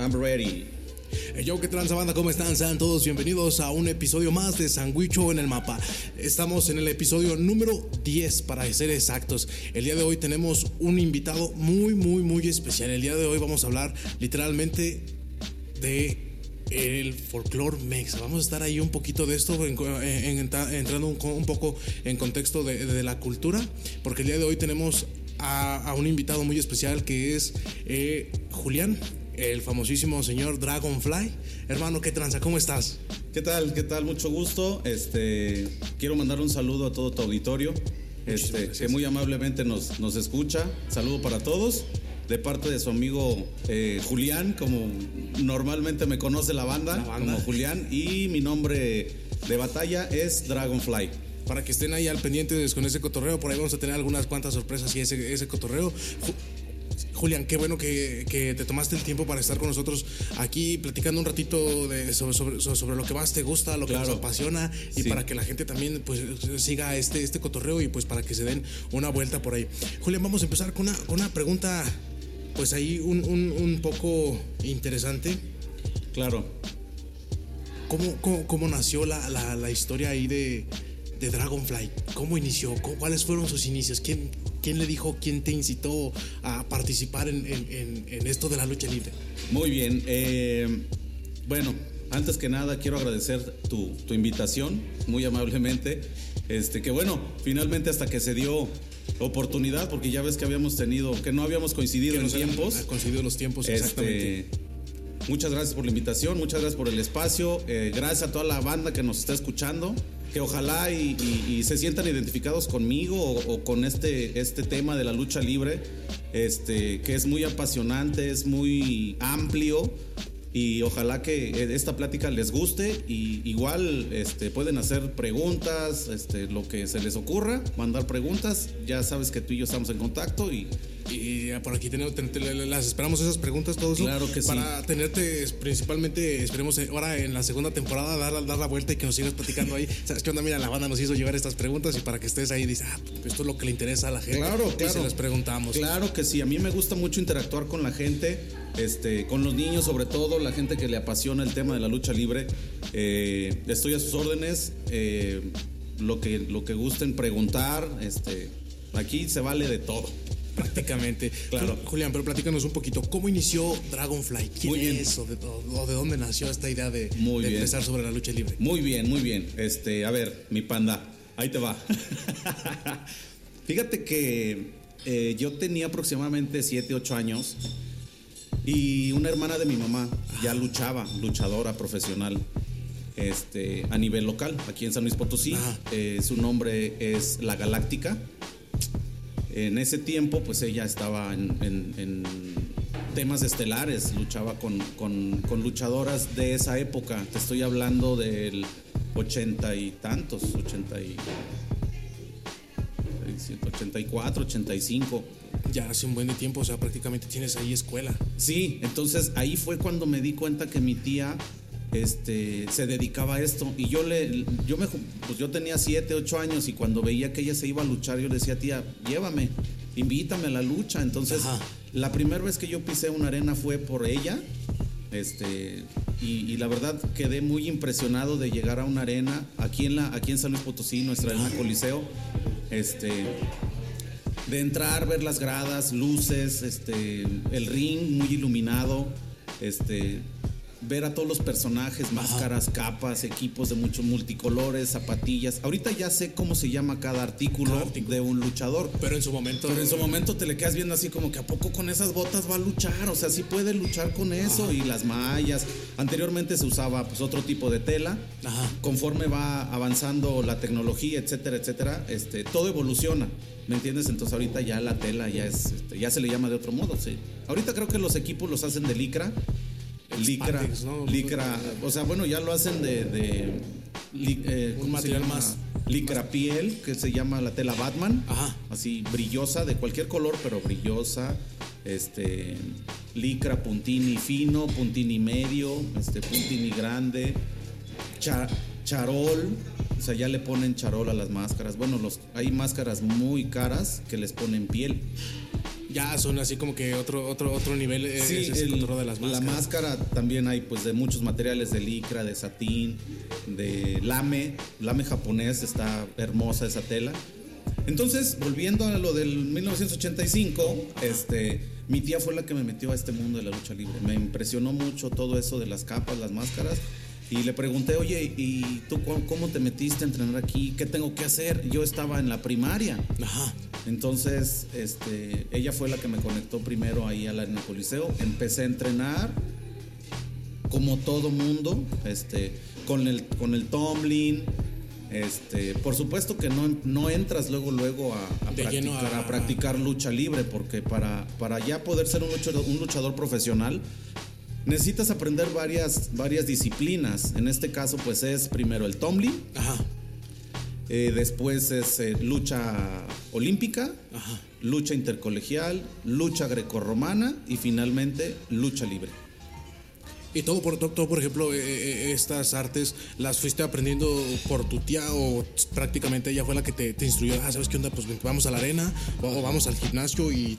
I'm ready. Yo, ¿qué tranza banda? ¿Cómo están? Sean todos bienvenidos a un episodio más de Sandwicho en el Mapa. Estamos en el episodio número 10 para ser exactos. El día de hoy tenemos un invitado muy, muy, muy especial. El día de hoy vamos a hablar literalmente de el folclore mexa. Vamos a estar ahí un poquito de esto, en, en, entrando un, poco en contexto de, la cultura, porque el día de hoy tenemos a, a un invitado muy especial que es eh, Julián, el famosísimo señor Dragonfly. Hermano, ¿qué tranza? ¿Cómo estás? ¿Qué tal? ¿Qué tal? Mucho gusto. Este, quiero mandar un saludo a todo tu auditorio, este, que muy amablemente nos, nos escucha. Saludo para todos de parte de su amigo eh, Julián, como normalmente me conoce la banda, la banda, como Julián, y mi nombre de batalla es Dragonfly. Para que estén ahí al pendiente con ese cotorreo, por ahí vamos a tener algunas cuantas sorpresas y ese, ese cotorreo. Julián, qué bueno que, que, te tomaste el tiempo para estar con nosotros aquí platicando un ratito de, sobre, sobre, sobre, lo que más te gusta, lo que nos apasiona y sí. para que la gente también pues siga este, este cotorreo y pues para que se den una vuelta por ahí. Julián, vamos a empezar con una, una pregunta pues ahí un, un, un poco interesante. Claro. ¿Cómo, cómo, cómo nació la, la, la, historia ahí de, de Dragonfly? ¿Cómo inició? ¿Cuáles fueron sus inicios? ¿Quién, quién le dijo, quién te incitó a participar en, en, en esto de la lucha libre? Muy bien. Eh, bueno, antes que nada quiero agradecer tu, tu invitación, muy amablemente. Este, que bueno, finalmente hasta que se dio oportunidad, porque ya ves que habíamos tenido, que no habíamos coincidido que en tiempos. Ha coincidido los tiempos, exactamente. Muchas gracias por la invitación, muchas gracias por el espacio, eh, gracias a toda la banda que nos está escuchando, que ojalá y, se sientan identificados conmigo o, o, con este, este tema de la lucha libre, este, que es muy apasionante, es muy amplio y ojalá que esta plática les guste y igual este, pueden hacer preguntas, este, lo que se les ocurra, mandar preguntas, ya sabes que tú y yo estamos en contacto y, y por aquí tenemos, las esperamos esas preguntas todos claro que para sí. tenerte principalmente esperemos ahora en la segunda temporada dar, dar la vuelta y que nos sigas platicando ahí sabes qué onda mira la banda nos hizo llevar estas preguntas y para que estés ahí dices ah esto es lo que le interesa a la gente claro claro y se les preguntamos claro que sí a mí me gusta mucho interactuar con la gente este, con los niños sobre todo, la gente que le apasiona el tema de la lucha libre. Eh, estoy a sus órdenes, eh, lo, que, lo que gusten preguntar, este, aquí se vale de todo. Prácticamente. claro. Julián, pero platícanos un poquito, ¿cómo inició Dragonfly? ¿Quién muy es o de, o de, dónde nació esta idea de, muy de bien. empezar sobre la lucha libre? Muy bien, muy bien. Este, a ver, mi panda, ahí te va. Fíjate que eh, yo tenía aproximadamente 7, 8 años y una hermana de mi mamá ya luchaba, luchadora profesional, este, a nivel local, aquí en San Luis Potosí. Eh, su nombre es La Galáctica. En ese tiempo, pues ella estaba en, en, en temas estelares, luchaba con, con, con, luchadoras de esa época. Te estoy hablando del ochenta y tantos, ochenta y 84, 85. Ya hace un buen de tiempo, o sea, prácticamente tienes ahí escuela. Sí, entonces ahí fue cuando me di cuenta que mi tía este, se dedicaba a esto. Y yo le, yo me, pues yo tenía 7, 8 años y cuando veía que ella se iba a luchar, yo le decía, tía, llévame, invítame a la lucha. Entonces, Ajá. la primera vez que yo pisé una arena fue por ella. Este, y, y, la verdad quedé muy impresionado de llegar a una arena aquí en, la, aquí en San Luis Potosí, nuestra arena Coliseo. Este, de entrar, ver las gradas, luces, este, el ring muy iluminado, este, ver a todos los personajes, máscaras, Ajá. capas, equipos de muchos multicolores, zapatillas. Ahorita ya sé cómo se llama cada artículo, cada artículo, de un luchador. Pero en su momento. Pero en su momento te le quedas viendo así como que a poco con esas botas va a luchar. O sea, sí puede luchar con eso. Ajá. Y las mallas. Anteriormente se usaba pues otro tipo de tela. Ajá. Conforme va avanzando la tecnología, etcétera, etcétera, este, todo evoluciona. ¿Me entiendes? Entonces ahorita ya la tela ya es, este, ya se le llama de otro modo, sí. Ahorita creo que los equipos los hacen de licra licra, ¿no? licra, o sea, bueno, ya lo hacen de, de li, eh, un material más licra más... piel, que se llama la tela Batman, Ajá. así brillosa, de cualquier color, pero brillosa, este, licra puntini fino, puntini medio, este, puntini grande, cha, charol, o sea, ya le ponen charol a las máscaras. Bueno, los, hay máscaras muy caras que les ponen piel. Ya son así como que otro otro otro nivel eh, Sí, es el- control de las la máscaras. máscara también hay pues de muchos materiales, de licra, de satín, de lame, lame japonés, está hermosa esa tela. Entonces, volviendo a lo del 1985, este, mi tía fue la que me metió a este mundo de la lucha libre. Me impresionó mucho todo eso de las capas, las máscaras. Y le pregunté, oye, ¿y tú cómo, te metiste a entrenar aquí? ¿Qué tengo que hacer? Yo estaba en la primaria. Ajá. Entonces, este, ella fue la que me conectó primero ahí al Arena Coliseo. Empecé a entrenar como todo mundo, este, con el, con el tumbling. Este, por supuesto que no, no entras luego luego a, practicar, a- a practicar lucha libre, porque para, para ya poder ser un luchador, un luchador profesional, necesitas aprender varias, varias disciplinas. En este caso, pues es primero el tumbling, Ajá. eh, después es eh, lucha olímpica, Ajá. lucha intercolegial, lucha grecorromana y finalmente lucha libre. Y todo por, todo, por ejemplo, eh, eh, estas artes las fuiste aprendiendo por tu tía o prácticamente ella fue la que te, te instruyó. Ah, ¿sabes qué onda? Pues vamos a la arena o, o vamos al gimnasio y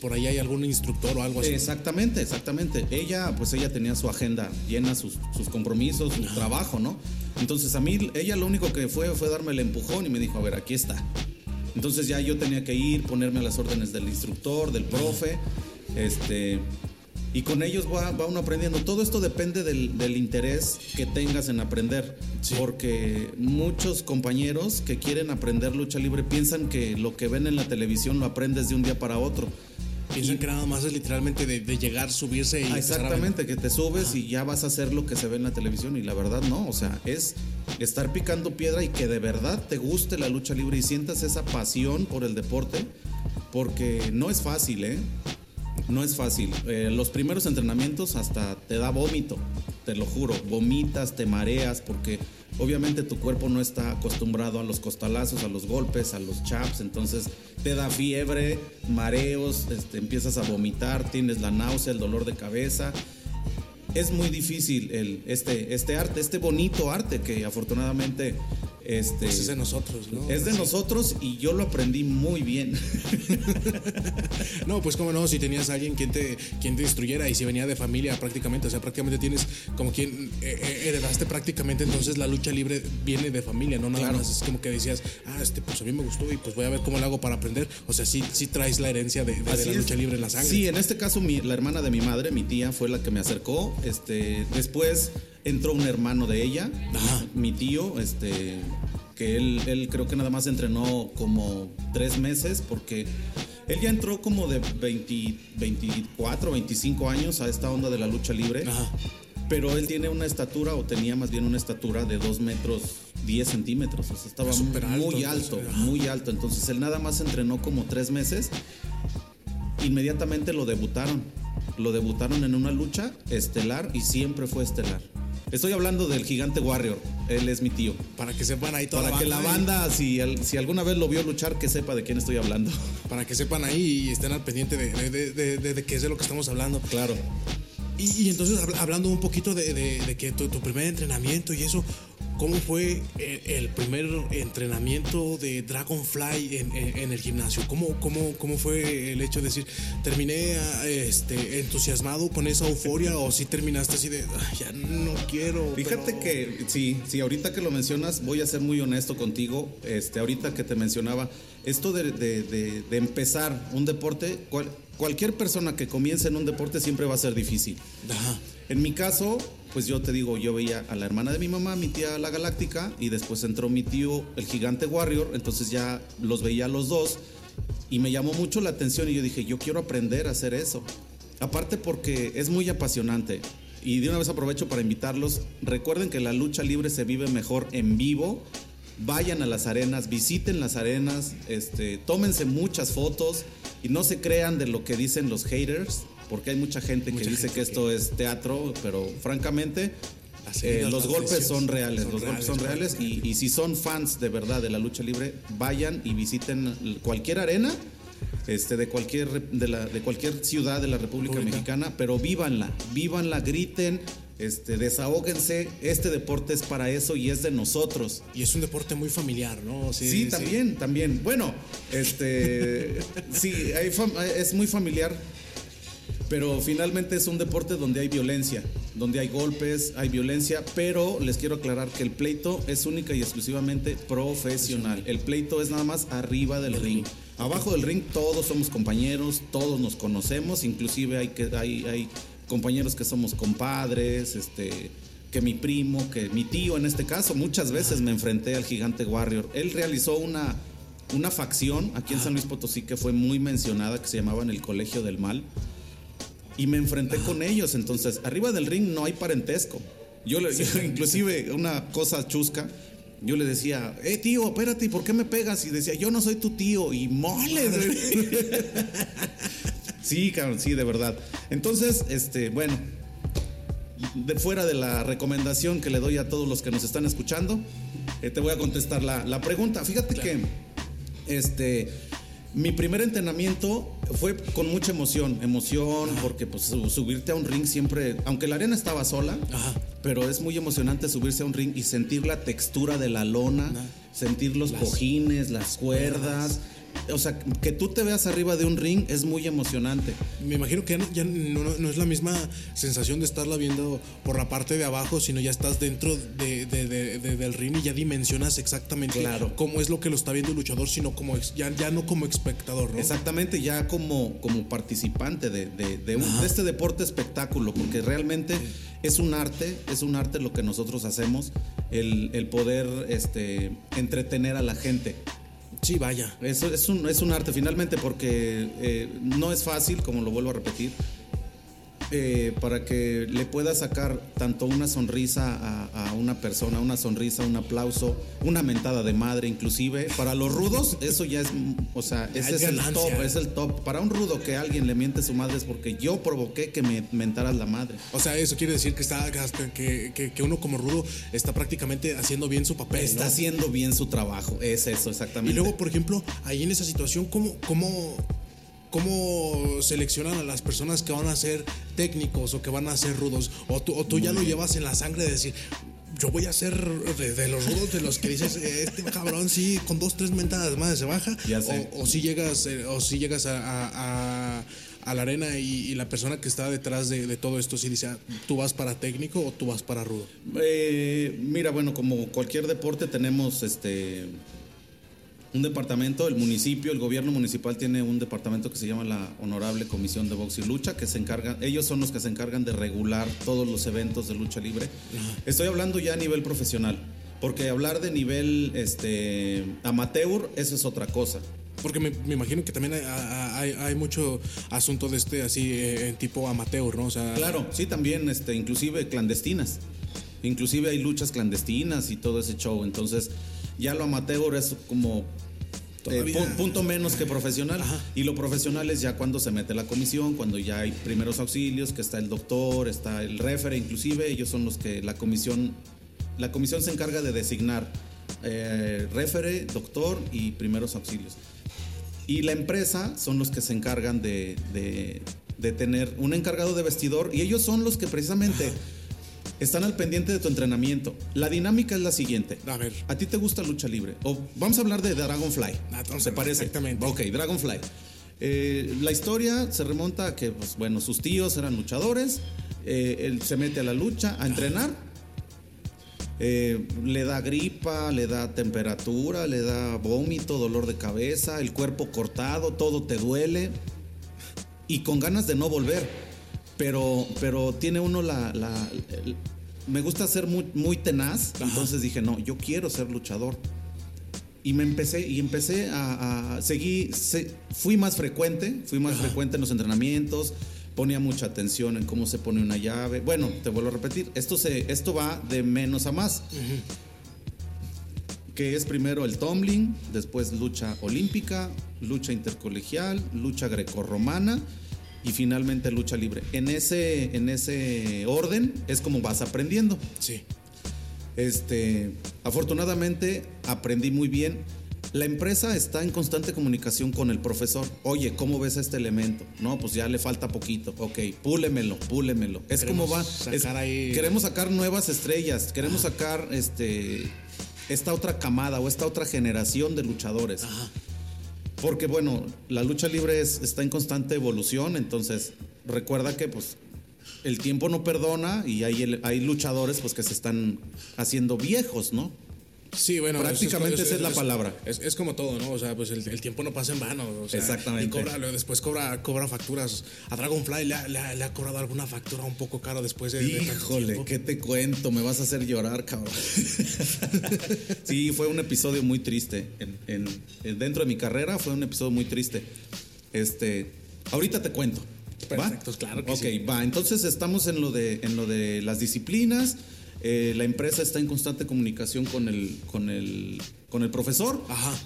por ahí hay algún instructor o algo así. Exactamente, exactamente. Ella, pues ella tenía su agenda llena, sus, sus compromisos, su trabajo, ¿no? Entonces a mí, ella lo único que fue fue darme el empujón y me dijo, a ver, aquí está. Entonces ya yo tenía que ir, ponerme a las órdenes del instructor, del profe, este... Y con ellos va, va uno aprendiendo. Todo esto depende del, del interés que tengas en aprender. Porque muchos compañeros que quieren aprender lucha libre piensan que lo que ven en la televisión lo aprendes de un día para otro. Piensan que nada más es literalmente de, de llegar, subirse y Ah, Exactamente, que te subes y ya vas a hacer lo que se ve en la televisión y la verdad no, o sea, es estar picando piedra y que de verdad te guste la lucha libre y sientas esa pasión por el deporte, porque no es fácil, ¿eh? No es fácil. Eh, los primeros entrenamientos hasta te da vómito, te lo juro, vomitas, te mareas, porque obviamente tu cuerpo no está acostumbrado a los costalazos, a los golpes, a los chaps, entonces te da fiebre, mareos, este, empiezas a vomitar, tienes la náusea, el dolor de cabeza. Es muy difícil el, este, este arte, este bonito arte que afortunadamente este, Pues es de nosotros, ¿no? es de nosotros y yo lo aprendí muy bien. No, pues cómo no, si tenías a alguien quien te, quien te instruyera y si venía de familia prácticamente, o sea, prácticamente tienes como quien eh, eh, heredaste prácticamente, entonces la lucha libre viene de familia, no nada Claro. más es como que decías, ah, este, pues a mí me gustó y pues voy a ver cómo lo hago para aprender, o sea, sí, sí traes la herencia de, de- de Así la es. lucha libre en la sangre. Sí, en este caso mi- la hermana de mi madre, mi tía, fue la que me acercó. Este, después entró un hermano de ella, Ajá. mi tío, este, que él, él creo que nada más entrenó como tres meses porque él ya entró como de 20, 24, 25 años a esta onda de la lucha libre. Ajá. Pero él tiene una estatura, o tenía más bien una estatura de 2 metros 10 centímetros. O sea, estaba alto, muy alto, muy alto. Entonces él nada más entrenó como tres meses. Inmediatamente lo debutaron. Lo debutaron en una lucha estelar y siempre fue estelar. Estoy hablando del gigante Warrior. Él es mi tío. Para que sepan ahí toda Para que la y- banda, si, al- si alguna vez lo vio luchar, que sepa de quién estoy hablando. para que sepan ahí y estén al pendiente de, de, de, qué es de lo que estamos hablando. Claro. Y, y entonces, habl- hablando un poquito de, de- de que tu, tu primer entrenamiento y eso, ¿cómo fue el, el primer entrenamiento de Dragonfly en, en- en el gimnasio? ¿Cómo, cómo, ¿Cómo fue el hecho de decir, terminé ah, este, entusiasmado con esa euforia o si terminaste así de, "Ay, ya no quiero? Fíjate pero-"? que sí, sí, ahorita que lo mencionas, voy a ser muy honesto contigo. Este, ahorita que te mencionaba, esto de, de- de- de empezar un deporte, cual- cualquier persona que comience en un deporte siempre va a ser difícil. Ajá. En mi caso, pues yo te digo, yo veía a la hermana de mi mamá, mi tía la Galáctica, y después entró mi tío, el gigante Warrior, entonces ya los veía a los dos, y me llamó mucho la atención y yo dije, yo quiero aprender a hacer eso. Aparte porque es muy apasionante. Y de una vez aprovecho para invitarlos, recuerden que la lucha libre se vive mejor en vivo. Vayan a las arenas, visiten las arenas, este, tómense muchas fotos y no se crean de lo que dicen los haters, porque hay mucha gente Mucha que dice gente que esto es teatro, pero francamente eh, los golpes son reales, son los golpes son reales, reales y, y si son fans de verdad de la lucha libre, vayan y visiten cualquier arena. Este, de cualquier de, la, de cualquier ciudad de la República República. Mexicana, pero vívanla, vívanla, griten, Este, desahóguense, este deporte es para eso y es de nosotros. Y es un deporte muy familiar, ¿no? Sí, también, también. Bueno, este, sí, es muy familiar, pero finalmente es un deporte donde hay violencia, donde hay golpes, hay violencia, pero les quiero aclarar que el pleito es única y exclusivamente profesional. El pleito es nada más arriba del ring. Abajo del ring todos somos compañeros, todos nos conocemos, inclusive hay, que, hay, hay compañeros que somos compadres, este, que mi primo, que mi tío en este caso, muchas veces me enfrenté al gigante Warrior. Él realizó una, una facción aquí en San Luis Potosí que fue muy mencionada, que se llamaba en el Colegio del Mal. Y me enfrenté con ellos. Entonces, arriba del ring no hay parentesco. Yo, le, inclusive, una cosa chusca, yo le decía, eh, tío, espérate, ¿por qué me pegas? Y decía, yo no soy tu tío. Y mole. Sí, cabrón, sí, de verdad. Entonces, este, bueno, de fuera de la recomendación que le doy a todos los que nos están escuchando, eh, te voy a contestar la, pregunta. Fíjate que, este, mi primer entrenamiento fue con mucha emoción, emoción, porque pues subirte a un ring siempre, aunque la arena estaba sola, pero es muy emocionante subirse a un ring y sentir la textura de la lona, sentir los cojines, las cuerdas o sea, que tú te veas arriba de un ring es muy emocionante. Me imagino que ya no, es la misma sensación de estarla viendo por la parte de abajo, sino ya estás dentro de, del ring y ya dimensionas exactamente cómo es lo que lo está viendo el luchador, sino como ya, ya no como espectador, ¿no? Exactamente, ya como, como participante de, este deporte espectáculo, porque realmente es un arte, es un arte lo que nosotros hacemos, el, el poder este, entretener a la gente. Sí, vaya. Eso es un, es un arte finalmente porque eh, no es fácil, como lo vuelvo a repetir, eh, para que le pueda sacar tanto una sonrisa a, una persona, una sonrisa, un aplauso, una mentada de madre, inclusive. Para los rudos, eso ya es, o sea, ese es, el top, es el top. Para un rudo que alguien le miente su madre es porque yo provoqué que me mentaras la madre. O sea, eso quiere decir que está que, que, uno como rudo está prácticamente haciendo bien su papel. Está haciendo bien su trabajo, es eso, exactamente. Y luego, por ejemplo, ahí en esa situación, ¿cómo, cómo cómo seleccionan a las personas que van a ser técnicos o que van a ser rudos. O tú, o tú ya lo llevas en la sangre de decir, yo voy a ser de, los rudos, de los que dices, eh, este cabrón sí, con dos, tres mentadas más se baja. O, si llegas, eh, o si llegas a, la arena y, la persona que está detrás de, todo esto si dice, ah, ¿tú vas para técnico o tú vas para rudo? Eh, mira, bueno, como cualquier deporte tenemos este un departamento, el municipio, el gobierno municipal tiene un departamento que se llama la Honorable Comisión de Box y Lucha, que se encargan, ellos son los que se encargan de regular todos los eventos de lucha libre. Estoy hablando ya a nivel profesional, porque hablar de nivel este, amateur, eso es otra cosa. Porque me, imagino que también hay, mucho asunto de este así eh, en tipo amateur, ¿no? O sea, claro, sí, también, este, inclusive clandestinas. Inclusive hay luchas clandestinas y todo ese show. Entonces, ya lo amateur es como eh, punto menos que profesional. Y lo profesional es ya cuando se mete la comisión, cuando ya hay primeros auxilios, que está el doctor, está el refere, inclusive ellos son los que la comisión, la comisión se encarga de designar eh, refere, doctor y primeros auxilios. Y la empresa son los que se encargan de, de, tener un encargado de vestidor y ellos son los que precisamente están al pendiente de tu entrenamiento. La dinámica es la siguiente. A ver. ¿A ti te gusta lucha libre? O vamos a hablar de Dragonfly. Ah, ¿Se parece? Exactamente. Ok, Dragonfly. Eh, la historia se remonta a que, pues, bueno, sus tíos eran luchadores. Eh, él se mete a la lucha, a entrenar. Eh, le da gripa, le da temperatura, le da vómito, dolor de cabeza, el cuerpo cortado, todo te duele. Y con ganas de no volver pero, pero tiene uno la... me gusta ser muy, muy tenaz, entonces dije, no, yo quiero ser luchador. Y me empecé, y empecé a, seguir, fui más frecuente, fui más frecuente en los entrenamientos, ponía mucha atención en cómo se pone una llave. Bueno, te vuelvo a repetir, esto, se, esto va de menos a más. Que es primero el tumbling, después lucha olímpica, lucha intercolegial, lucha grecorromana y finalmente lucha libre. En ese, en ese orden es como vas aprendiendo. Sí. Este, afortunadamente aprendí muy bien La empresa está en constante comunicación con el profesor. Oye, ¿cómo ves este elemento? No, pues ya le falta poquito. Ok, púlemelo, púlemelo. Es como va. Sacar es- ahí- Queremos sacar nuevas estrellas. Queremos sacar este esta otra camada o esta otra generación de luchadores. Porque bueno, la lucha libre es- está en constante evolución, entonces recuerda que pues el tiempo no perdona y hay, hay luchadores pues que se están haciendo viejos, ¿no? Sí, bueno, Prácticamente esa es la palabra. Es, es como todo, ¿no? O sea, pues el, el tiempo no pasa en vano. o sea, Exactamente. Y cobra, después cobra, cobra facturas. A Dragonfly le, ha- le ha- le ha cobrado alguna factura un poco caro después de. Híjole. ¿qué te cuento? Me vas a hacer llorar, cabrón. sí, fue un episodio muy triste. En, en- en- dentro de mi carrera fue un episodio muy triste. Este, ahorita te cuento. ¿va? Perfecto, claro que Ok, sí. va. Entonces estamos en lo de, en lo de las disciplinas. Eh, la empresa está en constante comunicación con el, con el, con el profesor. Ajá.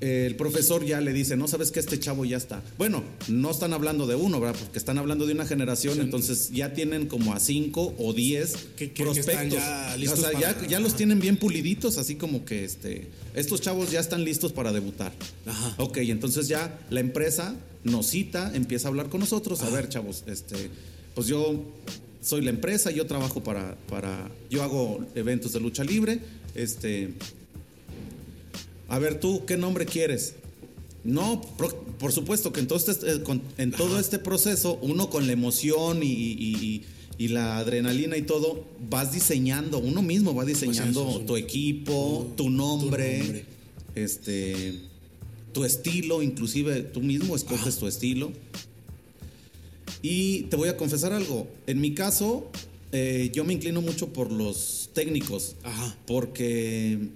Eh, el profesor ya le dice, no sabes que este chavo ya está. Bueno, no están hablando de uno, ¿verdad? Porque están hablando de una generación, entonces ya tienen como a cinco o diez que- que prospectos. ya listos o sea, ya, para- ya los tienen bien puliditos, así como que este, estos chavos ya están listos para debutar. Ajá. Ok, entonces ya la empresa nos cita, empieza a hablar con nosotros. A ver, chavos, este, pues yo soy la empresa, yo trabajo para, para, yo hago eventos de lucha libre, este, a ver, tú, ¿qué nombre quieres? No, por supuesto que en todo este, eh, con- en todo este proceso, uno con la emoción y, y- y- y la adrenalina y todo, vas diseñando, uno mismo va diseñando Pues eso, tu equipo, tu nombre, nombre. este, tu estilo, inclusive tú mismo escoges tu estilo. Y te voy a confesar algo, en mi caso, eh, yo me inclino mucho por los técnicos Ajá. porque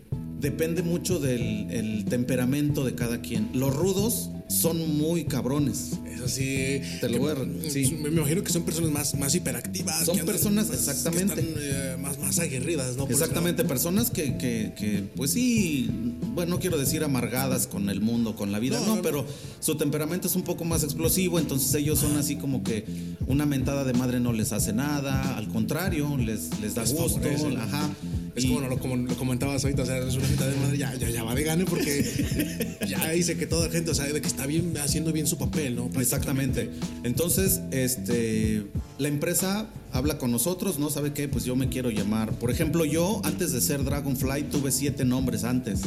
depende mucho del el temperamento de cada quien. Los rudos son muy cabrones. Eso sí. Te lo voy a re- sí. Me imagino que son personas más, más hiperactivas. Son andan personas, más- exactamente. están, eh, más, más aguerridas, ¿no? Por Exactamente, personas que, que- que, pues sí, bueno, no quiero decir amargadas con el mundo, con la vida, No, no, pero su temperamento es un poco más explosivo, entonces ellos son así como que una mentada de madre no les hace nada, al contrario, les, les da Les gusto, favorece, ¿no? Es Y- como lo, como lo comentabas ahorita, o sea, es una mitad de madre, ya, ya, ya va de gane porque ya dice que toda la gente sabe de que está bien haciendo bien su papel, ¿no? Exactamente. Entonces, este, la empresa habla con nosotros, ¿no? ¿Sabe qué? Pues yo me quiero llamar. Por ejemplo, yo antes de ser Dragonfly tuve siete nombres antes.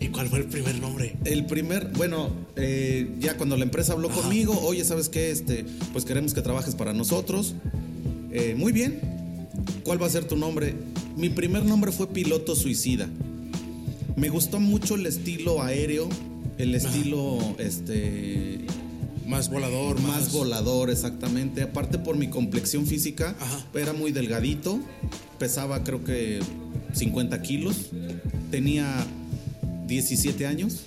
¿Y cuál fue el primer nombre? El primer, bueno, eh, ya cuando la empresa habló Ajá. conmigo, oye, ¿sabes qué? Este, pues queremos que trabajes para nosotros. Eh, muy bien. ¿Cuál va a ser tu nombre? Mi primer nombre fue Piloto Suicida. Me gustó mucho el estilo aéreo, el estilo, este, Más volador, más, más volador, exactamente. Aparte por mi complexión física, Ajá. era muy delgadito, pesaba creo que 50 kilos, tenía 17 años,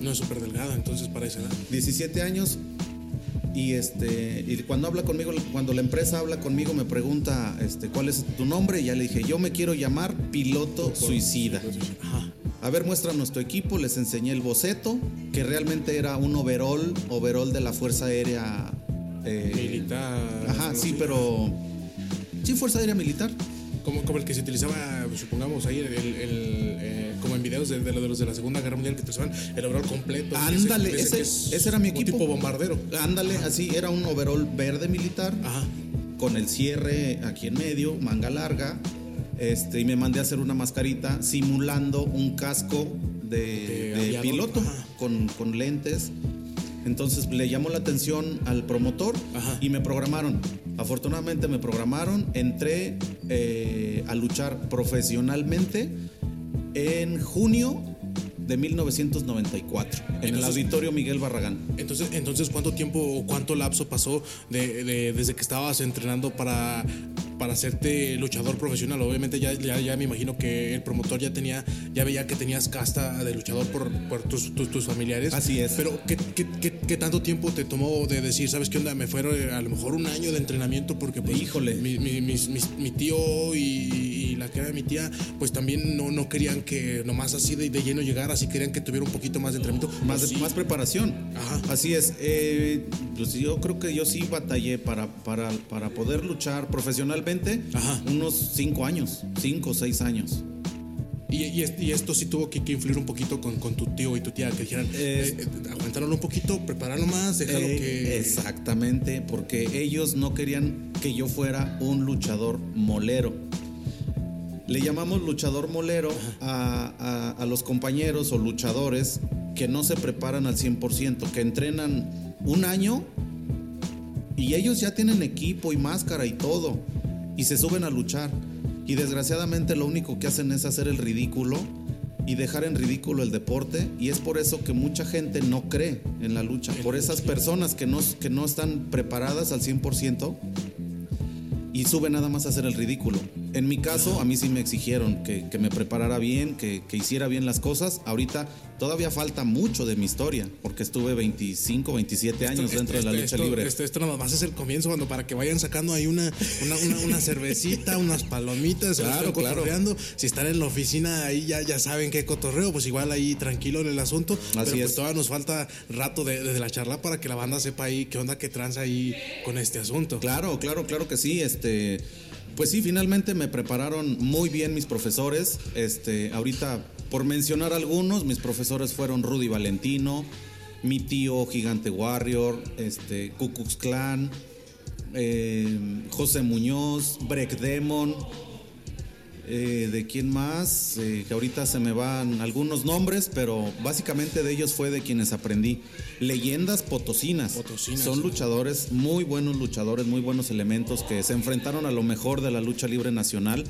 No es súper delgada, entonces para esa edad. 17 años y este y cuando habla conmigo, cuando la empresa habla conmigo me pregunta este cuál es tu nombre y ya le dije, "Yo me quiero llamar Piloto Suicida." Ajá. A ver, muestra nuestro equipo, les enseñé el boceto, que realmente era un overall, overall de la Fuerza Aérea eh, Militar. Ajá, sí, pero. Sí, Fuerza Aérea Militar. Como, como el que se utilizaba, supongamos, ahí, el, el- el, eh, como en videos de, de, los de la Segunda Guerra Mundial que utilizaban el overall completo. Ándale, ese- ese era mi equipo. tipo bombardero. Ándale, así, era un overall verde militar, Ajá. con el cierre aquí en medio, manga larga. Este, y me mandé a hacer una mascarita simulando un casco de, De piloto con, con lentes. Entonces le llamó la atención al promotor Ajá. y me programaron. Afortunadamente me programaron, entré eh, a luchar profesionalmente en junio de 1994 en el auditorio Miguel Barragán. Entonces, entonces, ¿cuánto tiempo o cuánto lapso pasó de, de- desde que estabas entrenando para, para hacerte luchador profesional? Obviamente ya, ya, ya me imagino que el promotor ya tenía, ya veía que tenías casta de luchador por, por tus, tus, tus familiares. Así es. Pero ¿qué, qué, qué, qué tanto tiempo te tomó de decir, sabes qué onda? Me fueron eh, a lo mejor un año de entrenamiento porque pues Híjole. mi, mi, mis- mis- mi tío y, y la que era mi tía pues también no, no querían que nomás así de, de lleno llegara, así querían que tuviera un poquito más de entrenamiento. Más, Pues de- sí. más preparación. Ajá. Así es. eh, pues yo creo que yo sí batallé para, para, para poder luchar profesionalmente Ajá. unos cinco años, cinco o seis años. Y, y es- y esto sí tuvo que, que influir un poquito con, con tu tío y tu tía, que dijeran, eh, eh, aguantaron un poquito, prepáralo más, déjalo Eh, que... Exactamente, porque ellos no querían que yo fuera un luchador molero. Le llamamos luchador molero a, a- a los compañeros o luchadores que no se preparan al 100%, que entrenan un año y ellos ya tienen equipo y máscara y todo y se suben a luchar. Y desgraciadamente lo único que hacen es hacer el ridículo y dejar en ridículo el deporte y es por eso que mucha gente no cree en la lucha, por esas personas que no, que no están preparadas al 100% y suben nada más a hacer el ridículo. En mi caso, a mí sí me exigieron que, que me preparara bien, que, que hiciera bien las cosas. Ahorita todavía falta mucho de mi historia, porque estuve 25, 27 años Esto- dentro de la lucha esto- libre. Esto, esto nada más es el comienzo, cuando para que vayan sacando ahí una, una, una, una cervecita, unas palomitas, Claro, claro. Si están en la oficina ahí ya, ya saben qué cotorreo, pues igual ahí tranquilo en el asunto. pero pues es. todavía nos falta rato de, de la charla para que la banda sepa ahí qué onda que tranza ahí con este asunto. Claro, claro, claro que sí. Este, pues sí, finalmente me prepararon muy bien mis profesores. Este, ahorita, por mencionar algunos, mis profesores fueron Rudy Valentino, mi tío Gigante Warrior, este, Ku Klux Klan, eh, José Muñoz, Break Demon. Eh, ¿De quién más? Eh, que ahorita se me van algunos nombres, pero básicamente de ellos fue de quienes aprendí. Leyendas potosinas. Potosinas. Son luchadores, muy buenos luchadores, muy buenos elementos que se enfrentaron a lo mejor de la lucha libre nacional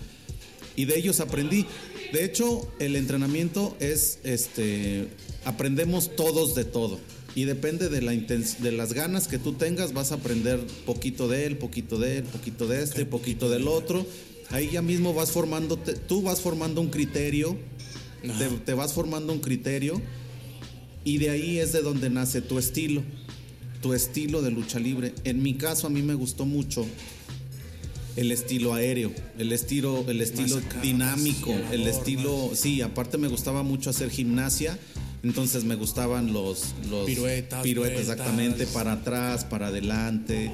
y de ellos aprendí. De hecho, el entrenamiento es, este, aprendemos todos de todo y depende de, la de las ganas que tú tengas, vas a aprender poquito de él, poquito de él, poquito de este, poquito del otro. Ahí ya mismo vas formando, tú vas formando un criterio, te, te vas formando un criterio y de ahí es de donde nace tu estilo, tu estilo de lucha libre. En mi caso a mí me gustó mucho el estilo aéreo, el estilo, el estilo dinámico, el estilo, sí, aparte me gustaba mucho hacer gimnasia, entonces me gustaban los, los Piruetas, piruetas vueltas. exactamente, para atrás, para adelante,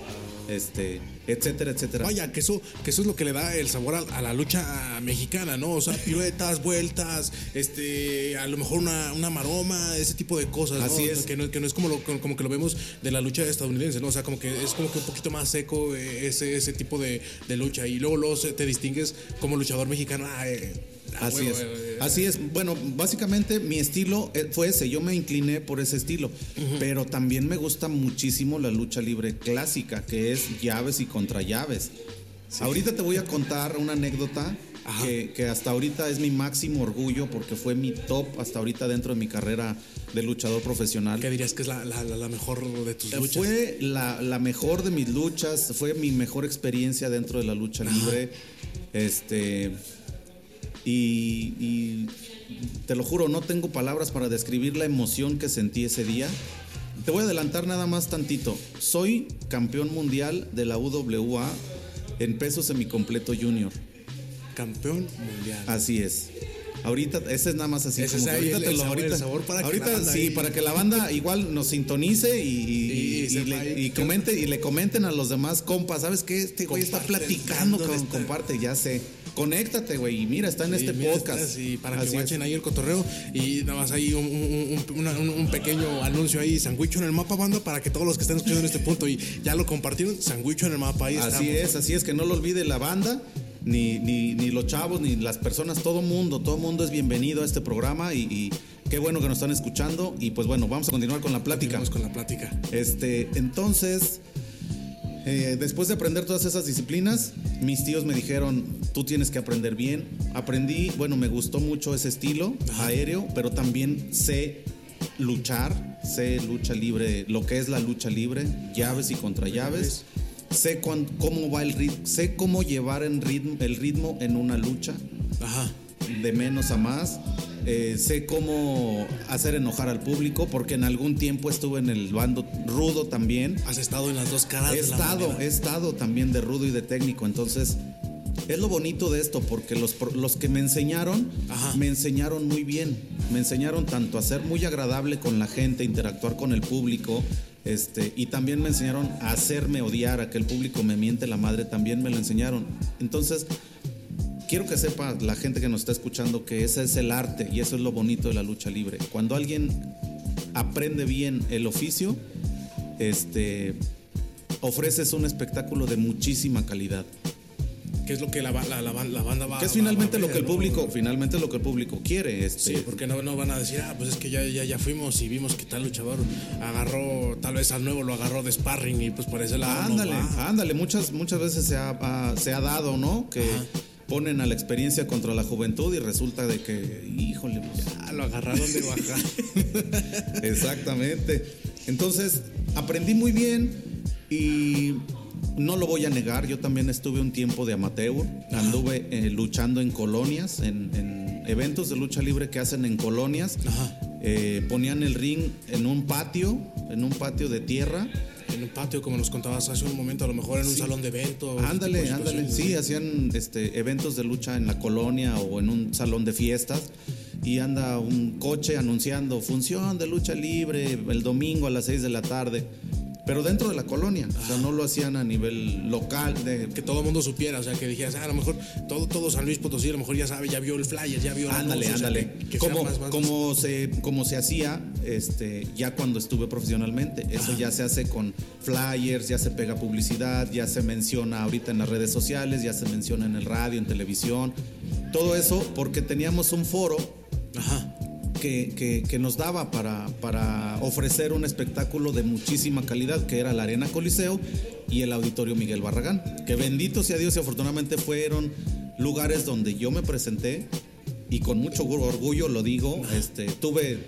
este, etcétera, etcétera. Vaya, que eso, que eso es lo que le da el sabor a, a la lucha mexicana, ¿no? O sea, piruetas, vueltas, este, a lo mejor una, una maroma, ese tipo de cosas, ¿no? Así es. Que no, que no es como, lo, como que lo vemos de la lucha estadounidense, ¿no? O sea, como que es como que un poquito más seco eh, ese, ese tipo de, de lucha. Y luego, luego te distingues como luchador mexicano. ah, eh, Así es. eh, Así es. Bueno, básicamente mi estilo eh, fue ese. Yo me incliné por ese estilo. Pero también me gusta muchísimo la lucha libre clásica, que es llaves y contra llaves. Ahorita te voy a contar una anécdota que, que hasta ahorita es mi máximo orgullo porque fue mi top hasta ahorita dentro de mi carrera de luchador profesional. ¿Qué dirías que es la, la- la- mejor de tus luchas? Fue la, la mejor de mis luchas, fue mi mejor experiencia dentro de la lucha libre. Este. Y, y te lo juro, no tengo palabras para describir la emoción que sentí ese día. Te voy a adelantar nada más tantito. Soy campeón mundial de la UWA en peso semicompleto junior. Campeón mundial. Así es. Ahorita, ese es nada más así. Como que ahorita el- te lo- el ahorita- sabor para que ahorita la banda sí, ahí- para que la banda igual nos sintonice y, y- Y y sepa le, que- comente y le comenten a los demás compas, ¿sabes qué? Este güey está platicando, cabrón, esta- comparte, ya sé. Conéctate, güey, y mira, está en Sí, este mira, podcast. Y para que Así es. guachen ahí el cotorreo. Y nada más ahí un, un- pequeño anuncio ahí, Sandwicho en el mapa, banda, para que todos los que estén escuchando en este punto y ya lo compartieron, Sandwicho en el mapa. Ahí Así estamos. es, así es, que no lo olvide la banda, ni, ni, ni los chavos, ni las personas, todo mundo, todo mundo es bienvenido a este programa y, y qué bueno que nos están escuchando. Y pues bueno, vamos a continuar con la plática. Vamos con la plática. Este, entonces, eh, después de aprender todas esas disciplinas, mis tíos me dijeron, tú tienes que aprender bien. Aprendí, bueno, me gustó mucho ese estilo aéreo, pero también sé luchar, sé lucha libre, lo que es la lucha libre, llaves y contra llaves. Sé cuán- cómo va el ritmo, sé cómo llevar en ritmo, el ritmo en una lucha Ajá. de menos a más. Eh, sé cómo hacer enojar al público porque en algún tiempo estuve en el bando rudo también. Has estado en las dos caras He de la estado, he estado también de rudo y de técnico. Entonces, es lo bonito de esto porque los, los que me enseñaron, Ajá. me enseñaron muy bien. Me enseñaron tanto a ser muy agradable con la gente, interactuar con el público. Este, y también me enseñaron a hacerme odiar, a que el público me miente la madre, también me lo enseñaron. Entonces, quiero que sepa la gente que nos está escuchando que ese es el arte y eso es lo bonito de la lucha libre. Cuando alguien aprende bien el oficio, este, ofreces un espectáculo de muchísima calidad. Que es lo que la, la, la, banda va Que es finalmente va, va lo que el público, ¿no? finalmente lo que el público quiere. Este. Sí, porque no, no van a decir, ah, pues es que ya, ya, ya fuimos y vimos que tal luchador agarró, tal vez al nuevo lo agarró de sparring y pues por ese lado. Ándale, no ándale, muchas, muchas veces se ha, se ha dado, ¿no? Que Ajá. ponen a la experiencia contra la juventud y resulta de que, híjole, pues, ya lo agarraron de bajar. Exactamente. Entonces, aprendí muy bien y no lo voy a negar, yo también estuve un tiempo de amateur, anduve eh, luchando en colonias, en, en, eventos de lucha libre que hacen en colonias, eh, ponían el ring en un patio, en un patio de tierra. En un patio, como nos contabas hace un momento, a lo mejor en un salón de eventos. Ándale, ándale. Sí, hacían este, eventos de lucha en la colonia o en un salón de fiestas y anda un coche anunciando función de lucha libre el domingo a las 6 de la tarde, pero dentro de la colonia. O sea, no lo hacían a nivel local. De, que todo el mundo supiera, o sea, que dijeras, ah, a lo mejor todo, todo San Luis Potosí, a lo mejor ya sabe, ya vio el flyer, ya vio el Ándale, o sea, ándale. que- que como, sea más- más- como, se, como se hacía este, ya cuando estuve profesionalmente. Eso ya se hace con flyers, ya se pega publicidad, ya se menciona ahorita en las redes sociales, ya se menciona en el radio, en televisión. Todo eso porque teníamos un foro Ajá. Que, nos daba para, para ofrecer un espectáculo de muchísima calidad, que era la Arena Coliseo y el Auditorio Miguel Barragán. Que bendito sea Dios y afortunadamente fueron lugares donde yo me presenté y con mucho orgullo lo digo, este, tuve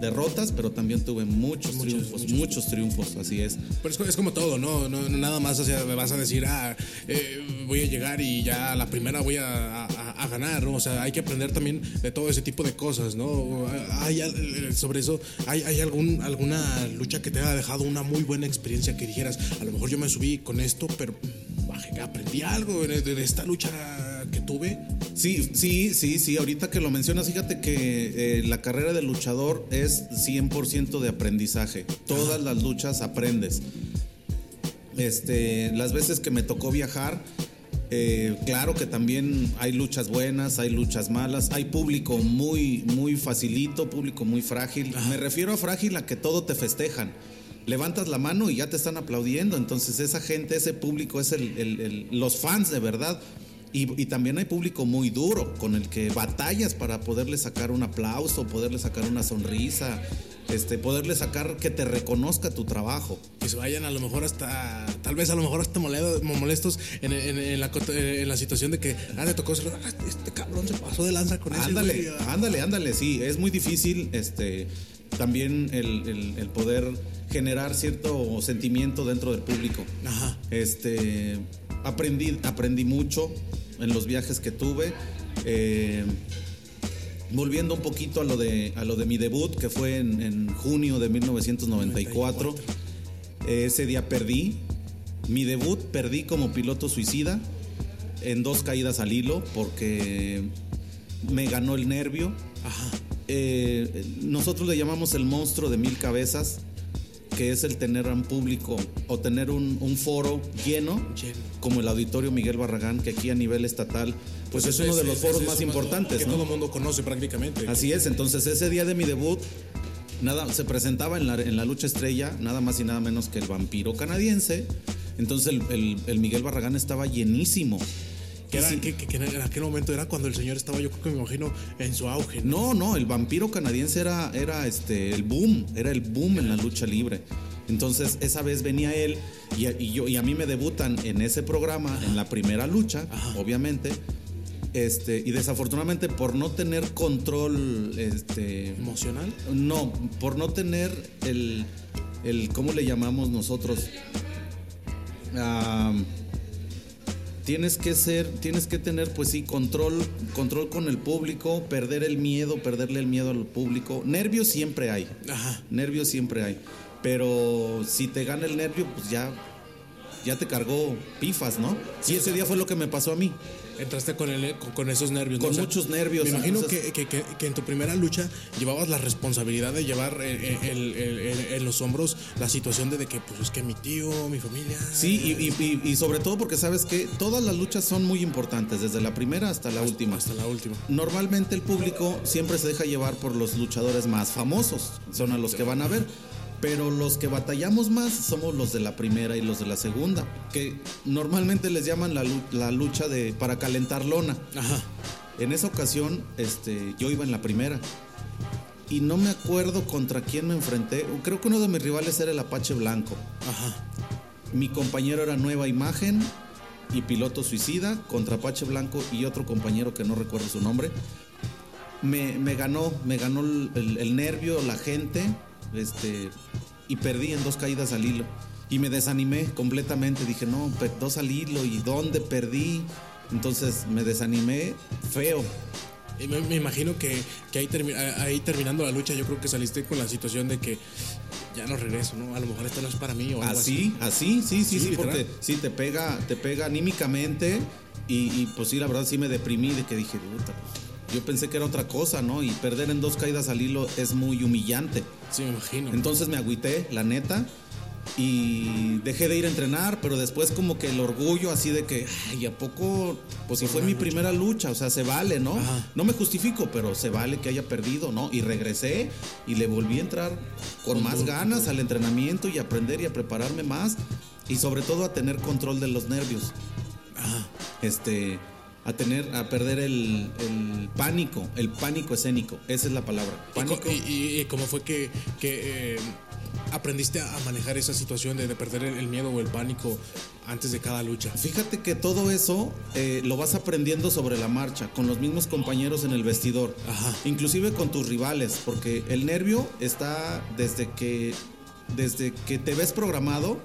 derrotas, pero también tuve muchos, Muchos, triunfos, muchos. muchos triunfos, así es. Pero es, es como todo, ¿no? No, no nada más o sea, me vas a decir, ah, eh, voy a llegar y ya a la primera voy a, a- a ganar, ¿no? O sea, hay que aprender también de todo ese tipo de cosas, ¿no? Hay, al- eh, sobre eso, ¿hay, hay algún, alguna lucha que te haya dejado una muy buena experiencia que dijeras, a lo mejor yo me subí con esto, pero bajé, aprendí algo de esta lucha que tuve? Sí, sí, sí, sí. Ahorita que lo mencionas, fíjate que eh, la carrera de luchador es 100% de aprendizaje. Todas las luchas aprendes. Este, las veces que me tocó viajar, eh, claro que también hay luchas buenas, hay luchas malas, hay público muy, muy facilito, público muy frágil. Me refiero a frágil a que todo te festejan. Levantas la mano y ya te están aplaudiendo. Entonces esa gente, ese público es el- el- el- los fans de verdad. Y, y también hay público muy duro con el que batallas para poderle sacar un aplauso, poderle sacar una sonrisa, este, poderle sacar que te reconozca tu trabajo. Que se vayan a lo mejor hasta, tal vez a lo mejor hasta molestos en, en- en la, cot- en la situación de que, ah, le tocó, ah, este cabrón se pasó de lanza con Ándale, ah. ándale, ándale, sí, es muy difícil este, también el, el- el poder generar cierto sentimiento dentro del público. Ajá. Este, aprendí, aprendí mucho en los viajes que tuve. Eh, volviendo un poquito a lo de, a lo de mi debut, que fue en, en junio de 1994. eh, ese día perdí. Mi debut perdí como piloto suicida en dos caídas al hilo porque me ganó el nervio. Ajá. Eh, nosotros le llamamos el monstruo de mil cabezas, que es el tener a un público o tener un, un foro lleno, Lleno. como el Auditorio Miguel Barragán, que aquí a nivel estatal, pues es uno de los foros es más importantes. Que ¿no? todo el mundo conoce prácticamente. Así es, entonces ese día de mi debut, nada, se presentaba en la, en la lucha estrella, nada más y nada menos que el vampiro canadiense. Entonces el, el- el Miguel Barragán estaba llenísimo. Que, era, Sí. que, que- que en aquel momento era cuando el señor estaba, yo creo que me imagino, en su auge. ¿no? No, no, el vampiro canadiense era, era este, el boom, era el boom en la lucha libre. Entonces, esa vez venía él y, yo, y a mí me debutan en ese programa, en la primera lucha, Ajá. obviamente. Este, y desafortunadamente por no tener control, este, ¿Emocional? no, por no tener el, el ¿cómo le llamamos nosotros? Ah, tienes que ser, tienes que tener, pues sí, control, control con el público, perder el miedo, perderle el miedo al público. Nervios siempre hay, Ajá. nervios siempre hay, pero si te gana el nervio, pues ya ya te cargó pifas, ¿no? Sí, ese día fue lo que me pasó a mí. Entraste con, el, con, con esos nervios. ¿no? Con O sea, muchos nervios. Me imagino entonces- que, que- que- en tu primera lucha llevabas la responsabilidad de llevar eh, eh, el- el- el- en los hombros la situación de, de que, pues es que mi tío, mi familia. Sí, y, y- y- y sobre todo porque sabes que todas las luchas son muy importantes, desde la primera hasta la última. Hasta la última. Normalmente el público siempre se deja llevar por los luchadores más famosos, son a los que van a ver. Pero los que batallamos más somos los de la primera y los de la segunda, que normalmente les llaman la, la lucha de para calentar lona. Ajá. En esa ocasión, este, yo iba en la primera. Y no me acuerdo contra quién me enfrenté. Creo que uno de mis rivales era el Apache Blanco. Ajá. Mi compañero era Nueva Imagen y Piloto Suicida contra Apache Blanco y otro compañero que no recuerdo su nombre. Me, me ganó, me ganó el, el- el nervio, la gente, este, y perdí en dos caídas al hilo. Y me desanimé completamente. Dije, no, dos al hilo, ¿y dónde perdí? Entonces me desanimé feo. Me, me imagino que, que ahí, termi- ahí terminando la lucha, yo creo que saliste con la situación de que ya no regreso, ¿no? A lo mejor esto no es para mí o algo Así, así, sí, sí, Sí, sí, porque sí te pega, te pega anímicamente y, y, pues sí, la verdad sí me deprimí de que dije, puta, pues, yo pensé que era otra cosa, ¿no? Y perder en dos caídas al hilo es muy humillante. Sí, me imagino. Entonces me agüité, la neta, y dejé de ir a entrenar, pero después como que el orgullo así de que, ay, ¿a poco? Pues si fue mi primera lucha, o sea, se vale, ¿no? Ajá. No me justifico, pero se vale que haya perdido, ¿no? Y regresé y le volví a entrar con más ganas al entrenamiento y aprender y a prepararme más y sobre todo a tener control de los nervios. Este, a tener, a perder el, el pánico, el pánico escénico, esa es la palabra. ¿Y, co- Pánico. y- y- y cómo fue que, que, eh, aprendiste a manejar esa situación de, de perder el, el miedo o el pánico antes de cada lucha? Fíjate que todo eso eh, lo vas aprendiendo sobre la marcha, con los mismos compañeros en el vestidor, Ajá. inclusive con tus rivales, porque el nervio está desde que, desde que te ves programado.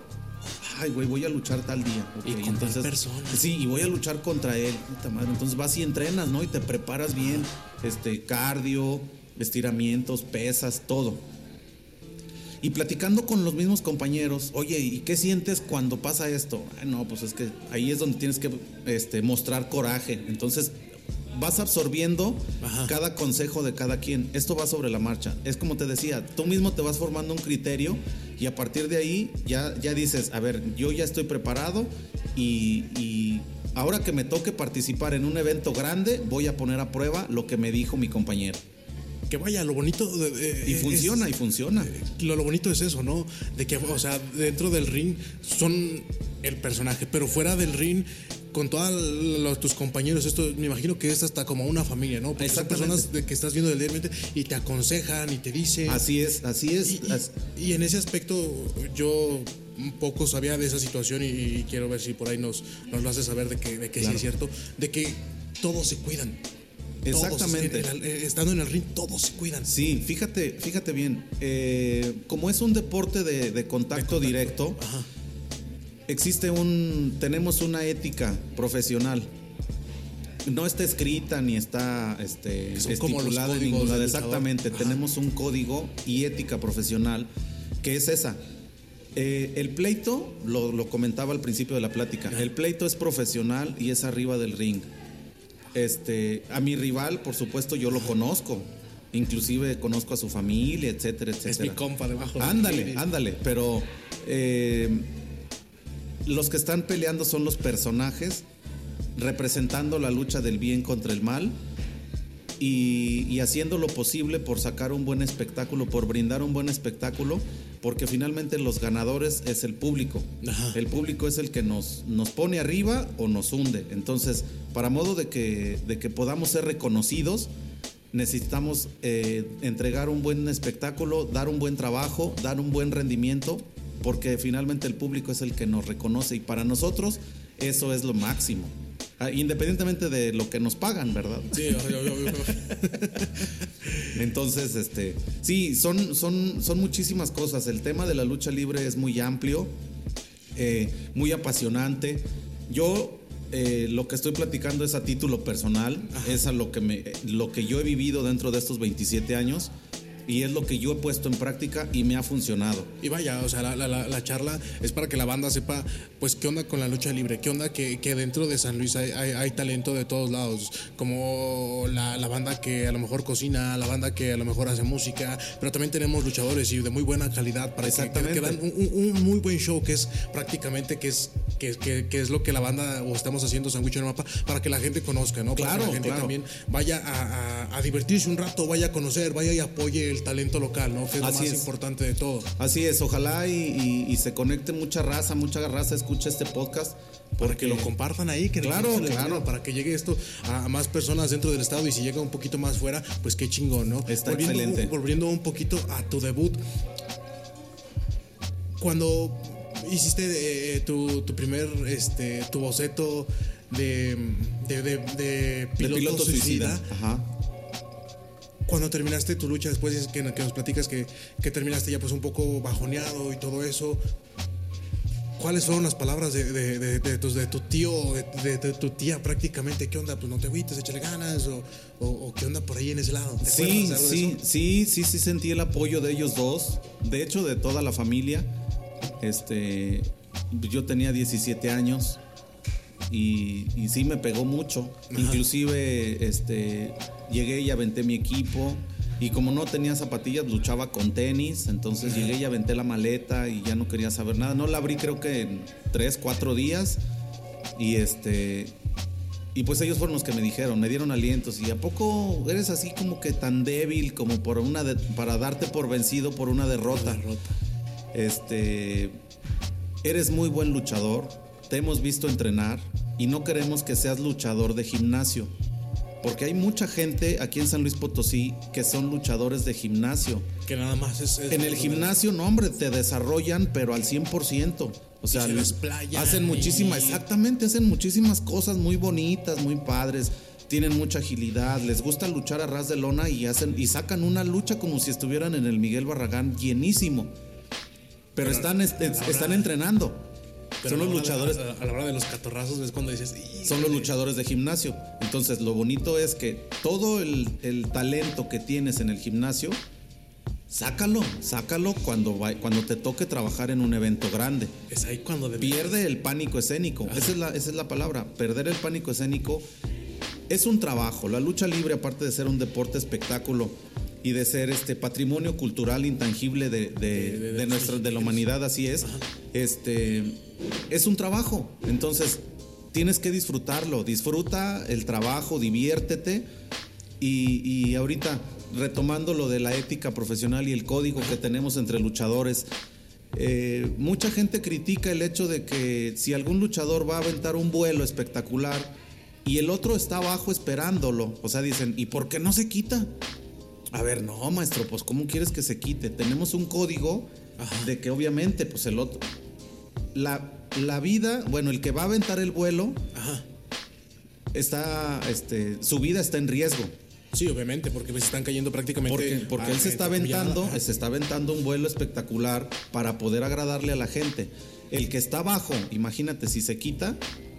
Ay, güey, voy a luchar tal día. Y Ok, con tal persona. Sí, y voy a luchar contra él. Puta madre. Entonces vas y entrenas, ¿no? Y te preparas bien. Este, cardio, estiramientos, pesas, todo. Y platicando con los mismos compañeros, oye, ¿y qué sientes cuando pasa esto? "Ay, no, pues es que ahí es donde tienes que este, mostrar coraje. Entonces vas absorbiendo Ajá. cada consejo de cada quien. Esto va sobre la marcha. Es como te decía, tú mismo te vas formando un criterio y a partir de ahí ya, ya dices, a ver, yo ya estoy preparado y, y ahora que me toque participar en un evento grande, voy a poner a prueba lo que me dijo mi compañero. Que vaya, lo bonito Y es- funciona, y funciona. lo, lo bonito es eso, ¿no? De que, o sea, dentro del ring son el personaje, pero fuera del ring, con todos tus compañeros, esto me imagino que es hasta como una familia, ¿no? Porque son personas de que estás viendo diariamente y te aconsejan y te dicen. Así es, así es. Y, y- as- y en ese aspecto yo un poco sabía de esa situación y, y quiero ver si por ahí nos, nos lo hace saber de que, de que sí Claro. es cierto, de que todos se cuidan. Todos, Exactamente. en el- eh, estando en el ring, todos se cuidan. Sí, fíjate, fíjate bien. eh, como es un deporte de, de contacto, directo, Ajá. Existe un, tenemos una ética profesional. No está escrita ni está este, como estipulada en ningún lado. Exactamente, Ajá. tenemos un código y ética profesional que es esa. Eh, el pleito, lo, lo comentaba al principio de la plática, el pleito es profesional y es arriba del ring. Este, a mi rival, por supuesto, yo lo conozco. Inclusive conozco a su familia, etcétera, etcétera. Es mi compa debajo. Ándale, ándale, pero eh, los que están peleando son los personajes representando la lucha del bien contra el mal y, y haciendo lo posible por sacar un buen espectáculo, por brindar un buen espectáculo, porque finalmente los ganadores es el público. Ajá. El público es el que nos, nos pone arriba o nos hunde. Entonces, para modo de que, de que podamos ser reconocidos, necesitamos eh, entregar un buen espectáculo, dar un buen trabajo, dar un buen rendimiento, porque finalmente el público es el que nos reconoce y para nosotros eso es lo máximo. Ah, Independientemente de lo que nos pagan, ¿verdad? Sí, obvio, obvio, obvio. Entonces, este, sí, son, son, son muchísimas cosas. El tema de la lucha libre es muy amplio, eh, muy apasionante. Yo eh, lo que estoy platicando es a título personal, es a lo que, me, lo que yo he vivido dentro de estos 27 años. Y es lo que yo he puesto en práctica y me ha funcionado. Y vaya, o sea, la, la- la- la charla es para que la banda sepa, pues, qué onda con la lucha libre, qué onda que, que dentro de San Luis hay, hay- hay talento de todos lados, como la, la banda que a lo mejor cocina, la banda que a lo mejor hace música, pero también tenemos luchadores y de muy buena calidad para que, que, Exactamente. que dan un, un- muy buen show, que es prácticamente que es, que, que- que es lo que la banda o estamos haciendo Sandwich en el Mapa, para que la gente conozca, ¿no? Para Claro, que la gente claro. también vaya a, a- a divertirse un rato, vaya a conocer, vaya y apoye el talento local, ¿no? Que es lo más es. importante de todo. Así es, ojalá y, y- y se conecte mucha raza, mucha raza escuche este podcast. Para que lo compartan ahí, que Claro, les claro. para que llegue esto a, más personas dentro del estado y si llega un poquito más fuera, pues qué chingón, ¿no? Está volviendo, excelente. Volviendo un poquito a tu debut, cuando hiciste eh, tu, tu primer, este, tu boceto de, de, de- de de piloto, piloto suicida, suicida. Ajá. Cuando terminaste tu lucha, después dices que, que nos platicas que, que terminaste ya pues un poco bajoneado y todo eso. ¿Cuáles fueron las palabras de, de, de- de de tu tío, de, tu tía prácticamente? ¿Qué onda? Pues no te agüites, échale ganas. O, o- o qué onda por ahí en ese lado. ¿Te Sí, sí, sí, sí, sí sentí el apoyo de ellos dos, de hecho de toda la familia. Este, yo tenía 17 años y, y sí me pegó mucho. Inclusive, este, llegué y aventé mi equipo y como no tenía zapatillas luchaba con tenis, entonces llegué y aventé la maleta y ya no quería saber nada. No la abrí creo que en 3, 4 días y este y pues ellos fueron los que me dijeron, me dieron alientos. ¿Y a poco eres así como que tan débil como por una de- para darte por vencido por una derrota? Derrota. Este, eres muy buen luchador, te hemos visto entrenar y no queremos que seas luchador de gimnasio. Porque hay mucha gente aquí en San Luis Potosí que son luchadores de gimnasio. Que nada más es. es- En el gimnasio, no, hombre, te desarrollan, pero al 100%. O sea, se hacen muchísimas, exactamente, hacen muchísimas cosas muy bonitas, muy padres. Tienen mucha agilidad, les gusta luchar a ras de lona y hacen y sacan una lucha como si estuvieran en el Miguel Barragán llenísimo. Pero, están, est- están entrenando. Pero son los luchadores A, a la hora de los catorrazos es cuando dices. Son los luchadores de gimnasio. Entonces, lo bonito es que todo el, el talento que tienes en el gimnasio, sácalo, sácalo cuando, va- cuando te toque trabajar en un evento grande. Es ahí cuando. de- Pierde el pánico escénico. Esa es, la, esa es la palabra. Perder el pánico escénico es un trabajo. La lucha libre, aparte de ser un deporte espectáculo y de ser este patrimonio cultural intangible de, de, de- de nuestra, de la humanidad, así es, este, es un trabajo. Entonces, tienes que disfrutarlo. Disfruta el trabajo, diviértete. Y, y ahorita, retomando lo de la ética profesional y el código que tenemos entre luchadores, eh, mucha gente critica el hecho de que si algún luchador va a aventar un vuelo espectacular y el otro está abajo esperándolo, o sea, dicen, ¿y por qué no se quita? A ver, no, maestro, pues ¿cómo quieres que se quite? Tenemos un código de que obviamente, pues el otro... La, la vida, bueno, el que va a aventar el vuelo, Ajá. está, este, su vida está en riesgo. Sí, obviamente, porque pues están cayendo prácticamente. Porque, porque él se está aventando, se está aventando un vuelo espectacular para poder agradarle a la gente. El que está abajo, imagínate, si se quita,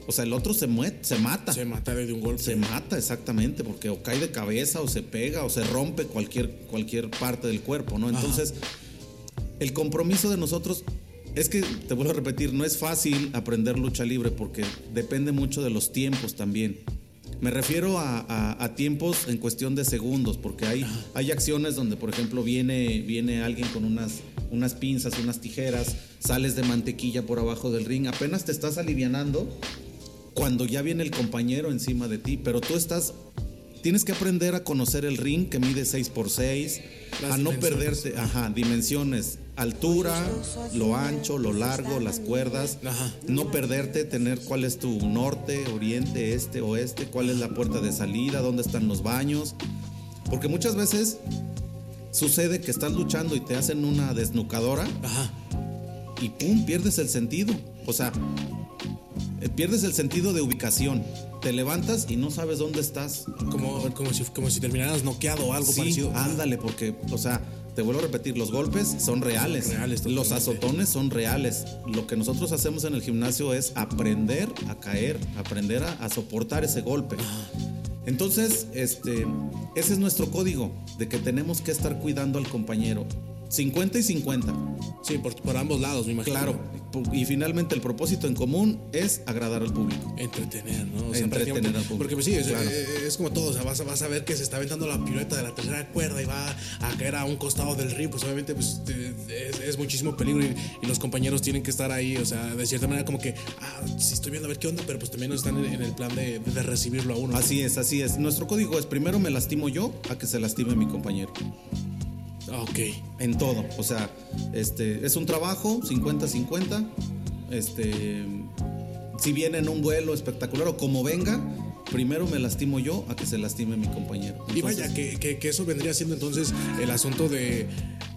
o sea, el otro se, mue- se mata. Se mata de un golpe. Se mata exactamente, porque o cae de cabeza, o se pega, o se rompe cualquier, cualquier parte del cuerpo, ¿no? Entonces, el compromiso de nosotros es que, te vuelvo a repetir, no es fácil aprender lucha libre porque depende mucho de los tiempos también. Me refiero a, a- a tiempos en cuestión de segundos, porque hay, hay acciones donde, por ejemplo, viene, viene alguien con unas, unas pinzas, unas tijeras, sales de mantequilla por abajo del ring, apenas te estás alivianando cuando ya viene el compañero encima de ti, pero tú estás, tienes que aprender a conocer el ring que mide 6 por 6 Las a no perderte, ajá, dimensiones, altura, lo ancho, lo largo, las cuerdas, Ajá. no perderte, tener cuál es tu norte, oriente, este, oeste, cuál es la puerta de salida, dónde están los baños, porque muchas veces sucede que estás luchando y te hacen una desnucadora Ajá. y pum, pierdes el sentido. O sea, pierdes el sentido de ubicación. Te levantas y no sabes dónde estás. Como, como, si, como si terminaras noqueado o algo Sí, parecido. ándale, porque, o sea, te vuelvo a repetir, los golpes son reales. Son reales, los azotones son reales. Lo que nosotros hacemos en el gimnasio es aprender a caer, aprender a, a soportar ese golpe. Entonces, este, ese es nuestro código, de que tenemos que estar cuidando al compañero. 50 y 50. Sí, por, por ambos lados, me imagino. Claro. Y finalmente el propósito en común es agradar al público. Entretener, ¿no? O sea, Entretener al público. Porque pues sí, es, Claro. es- es como todo, o sea, vas a, vas a ver que se está aventando la pirueta de la tercera cuerda y va a caer a un costado del río, pues obviamente pues, es, es muchísimo peligro y, y los compañeros tienen que estar ahí, o sea, de cierta manera como que, ah, sí estoy viendo a ver qué onda, pero pues también están en, en el plan de, de recibirlo a uno. Así es, así es. Nuestro código es primero me lastimo yo a que se lastime mi compañero. Ah, ok. En todo. O sea, este es un trabajo 50-50. Este si viene en un vuelo espectacular o como venga, primero me lastimo yo a que se lastime mi compañero. Y vaya, que, que- que eso vendría siendo entonces el asunto de,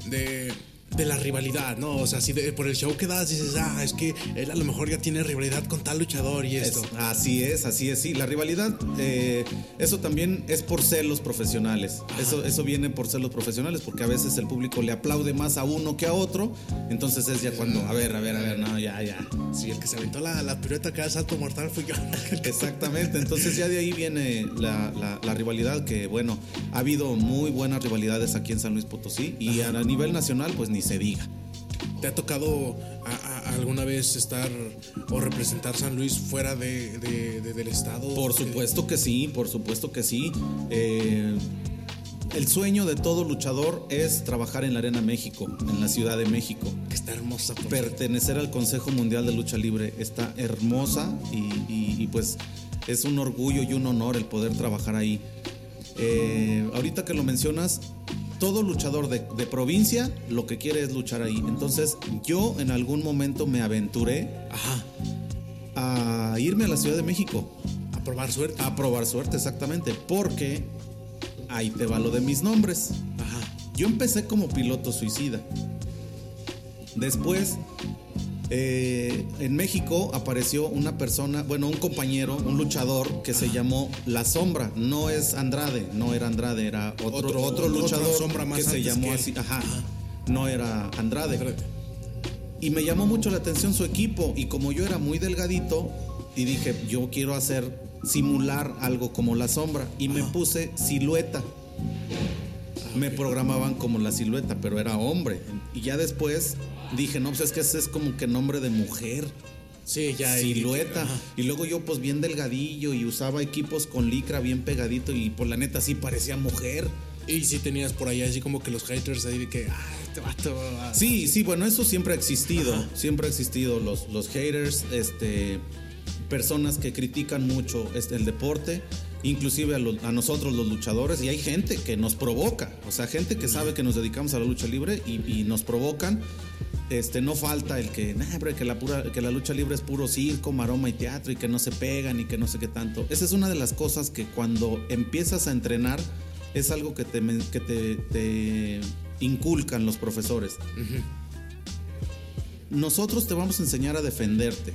de, de la rivalidad, ¿no? O sea, si de- por el show que das dices, ah, es que él a lo mejor ya tiene rivalidad con tal luchador y esto. Es- así es, así es, sí. La rivalidad, eh, eso también es por celos profesionales. Eso, eso viene por celos profesionales, porque a veces el público le aplaude más a uno que a otro. Entonces es ya cuando, a ver, a ver, a ver, no, ya, ya. Sí, el que se aventó la, la pirueta acá, salto mortal fui yo. Exactamente, entonces ya de ahí viene la, la- la rivalidad, que bueno, ha habido muy buenas rivalidades aquí en San Luis Potosí y a, a nivel nacional, pues ni se diga. ¿Te ha tocado a- a- alguna vez estar o representar San Luis fuera de, de- de- del estado? Por supuesto que sí, por supuesto que sí. Eh, el sueño de todo luchador es trabajar en la Arena México, en la Ciudad de México. Que está hermosa. por Pertenecer al Consejo Mundial de Lucha Libre está hermosa y, y- y, pues es un orgullo y un honor el poder trabajar ahí. Eh, ahorita que lo mencionas, todo luchador de, de provincia lo que quiere es luchar ahí. Entonces yo en algún momento me aventuré Ajá. a irme a la Ciudad de México. A probar suerte. A probar suerte, exactamente. Porque ahí te va lo de mis nombres. Ajá. Yo empecé como piloto suicida. Después, eh, en México apareció una persona, bueno, un compañero, un luchador que se llamó La Sombra. No es Andrade, no era Andrade, era otro, Otro- otro, otra luchador sombra más que se llamó que así. Ajá. No era Andrade. Espérate. Y me llamó mucho la atención su equipo. Y como yo era muy delgadito, y dije, yo quiero hacer, simular algo como la sombra. Y me puse silueta. Me programaban como la silueta, pero era hombre. Y ya después dije, no, pues es que ese es como que nombre de mujer. Sí, ya. y- silueta. Ajá. Y luego yo pues bien delgadillo y usaba equipos con licra bien pegadito y por la neta sí parecía mujer. Y si tenías por ahí así como que los haters ahí de que, ah, este vato. ah". Sí, sí, bueno, eso siempre ha existido. Siempre ha existido. Los, los haters, este, personas que critican mucho este, el deporte, inclusive a, lo- a nosotros los luchadores, y hay gente que nos provoca. O sea, gente que sabe que nos dedicamos a la lucha libre y, y nos provocan. Este, no falta el que, nah, que la pura, que la lucha libre es puro circo, maroma y teatro y que no se pegan y que no sé qué tanto. Esa es una de las cosas que cuando empiezas a entrenar es algo que te, que te, te inculcan los profesores nosotros te vamos a enseñar a defenderte.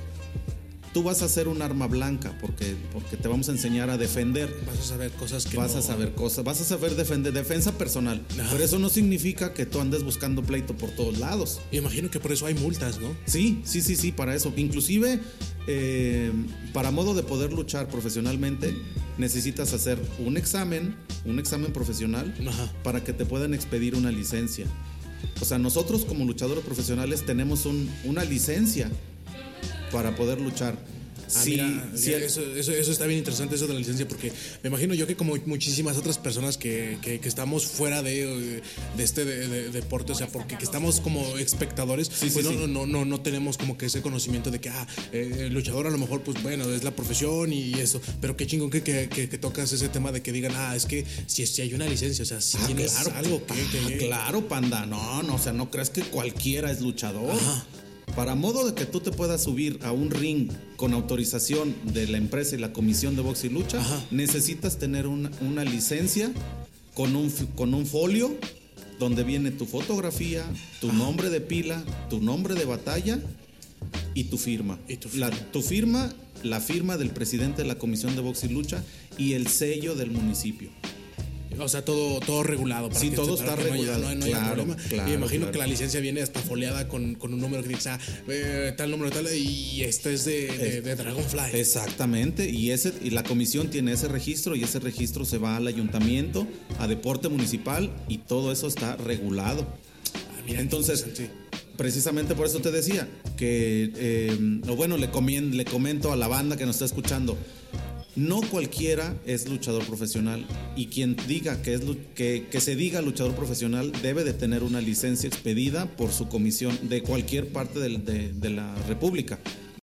Tú vas a ser un arma blanca porque, porque te vamos a enseñar a defender. Vas a saber cosas que. Vas no- a saber cosas, vas a saber defender, defensa personal. Ajá. Pero eso no significa que tú andes buscando pleito por todos lados. Y imagino que por eso hay multas, ¿no? Sí, sí, sí, sí, para eso. Inclusive, eh, para modo de poder luchar profesionalmente, necesitas hacer un examen, un examen profesional, Ajá. para que te puedan expedir una licencia. O sea, nosotros como luchadores profesionales tenemos un- una licencia para poder luchar. Ah, Sí, mira, sí, eso, eso, eso está bien interesante, eso de la licencia, porque me imagino yo que como muchísimas otras personas que, que- que estamos fuera de, de este de- de- deporte, o sea, porque que estamos como espectadores, Sí, pues sí, no, no, no, no tenemos como que ese conocimiento de que, ah, eh, el luchador a lo mejor, pues bueno, es la profesión y eso, pero qué chingón que, que, que- tocas ese tema de que digan, ah, es que si, si hay una licencia, o sea, si Ah, tienes claro, algo que... ah, claro, panda. No, no, o sea, no crees que cualquiera es luchador. Para modo de que tú te puedas subir a un ring con autorización de la empresa y la comisión de box y lucha, Ajá. necesitas tener una, una licencia con un, con un folio donde viene tu fotografía, tu nombre de pila, tu nombre de batalla y tu firma. Y tu La- firma. tu firma, la firma del presidente de la comisión de box y lucha y el sello del municipio. O sea, todo, todo regulado. Sí, que- todo para está no regulado. no hay- no haya Claro, problema. claro, y me imagino claro. que la licencia viene hasta foliada con, con un número que dice, ah, eh, tal número tal, y este es de, de, de Dragonfly. Exactamente, y ese y la comisión tiene ese registro y ese registro se va al ayuntamiento, a deporte municipal y todo eso está regulado. Ah, mira, Entonces, precisamente por eso te decía que, eh, o bueno, le, comien- le comento a la banda que nos está escuchando, no cualquiera es luchador profesional y quien diga que, es, que, que se diga luchador profesional debe de tener una licencia expedida por su comisión de cualquier parte del- de, de la República.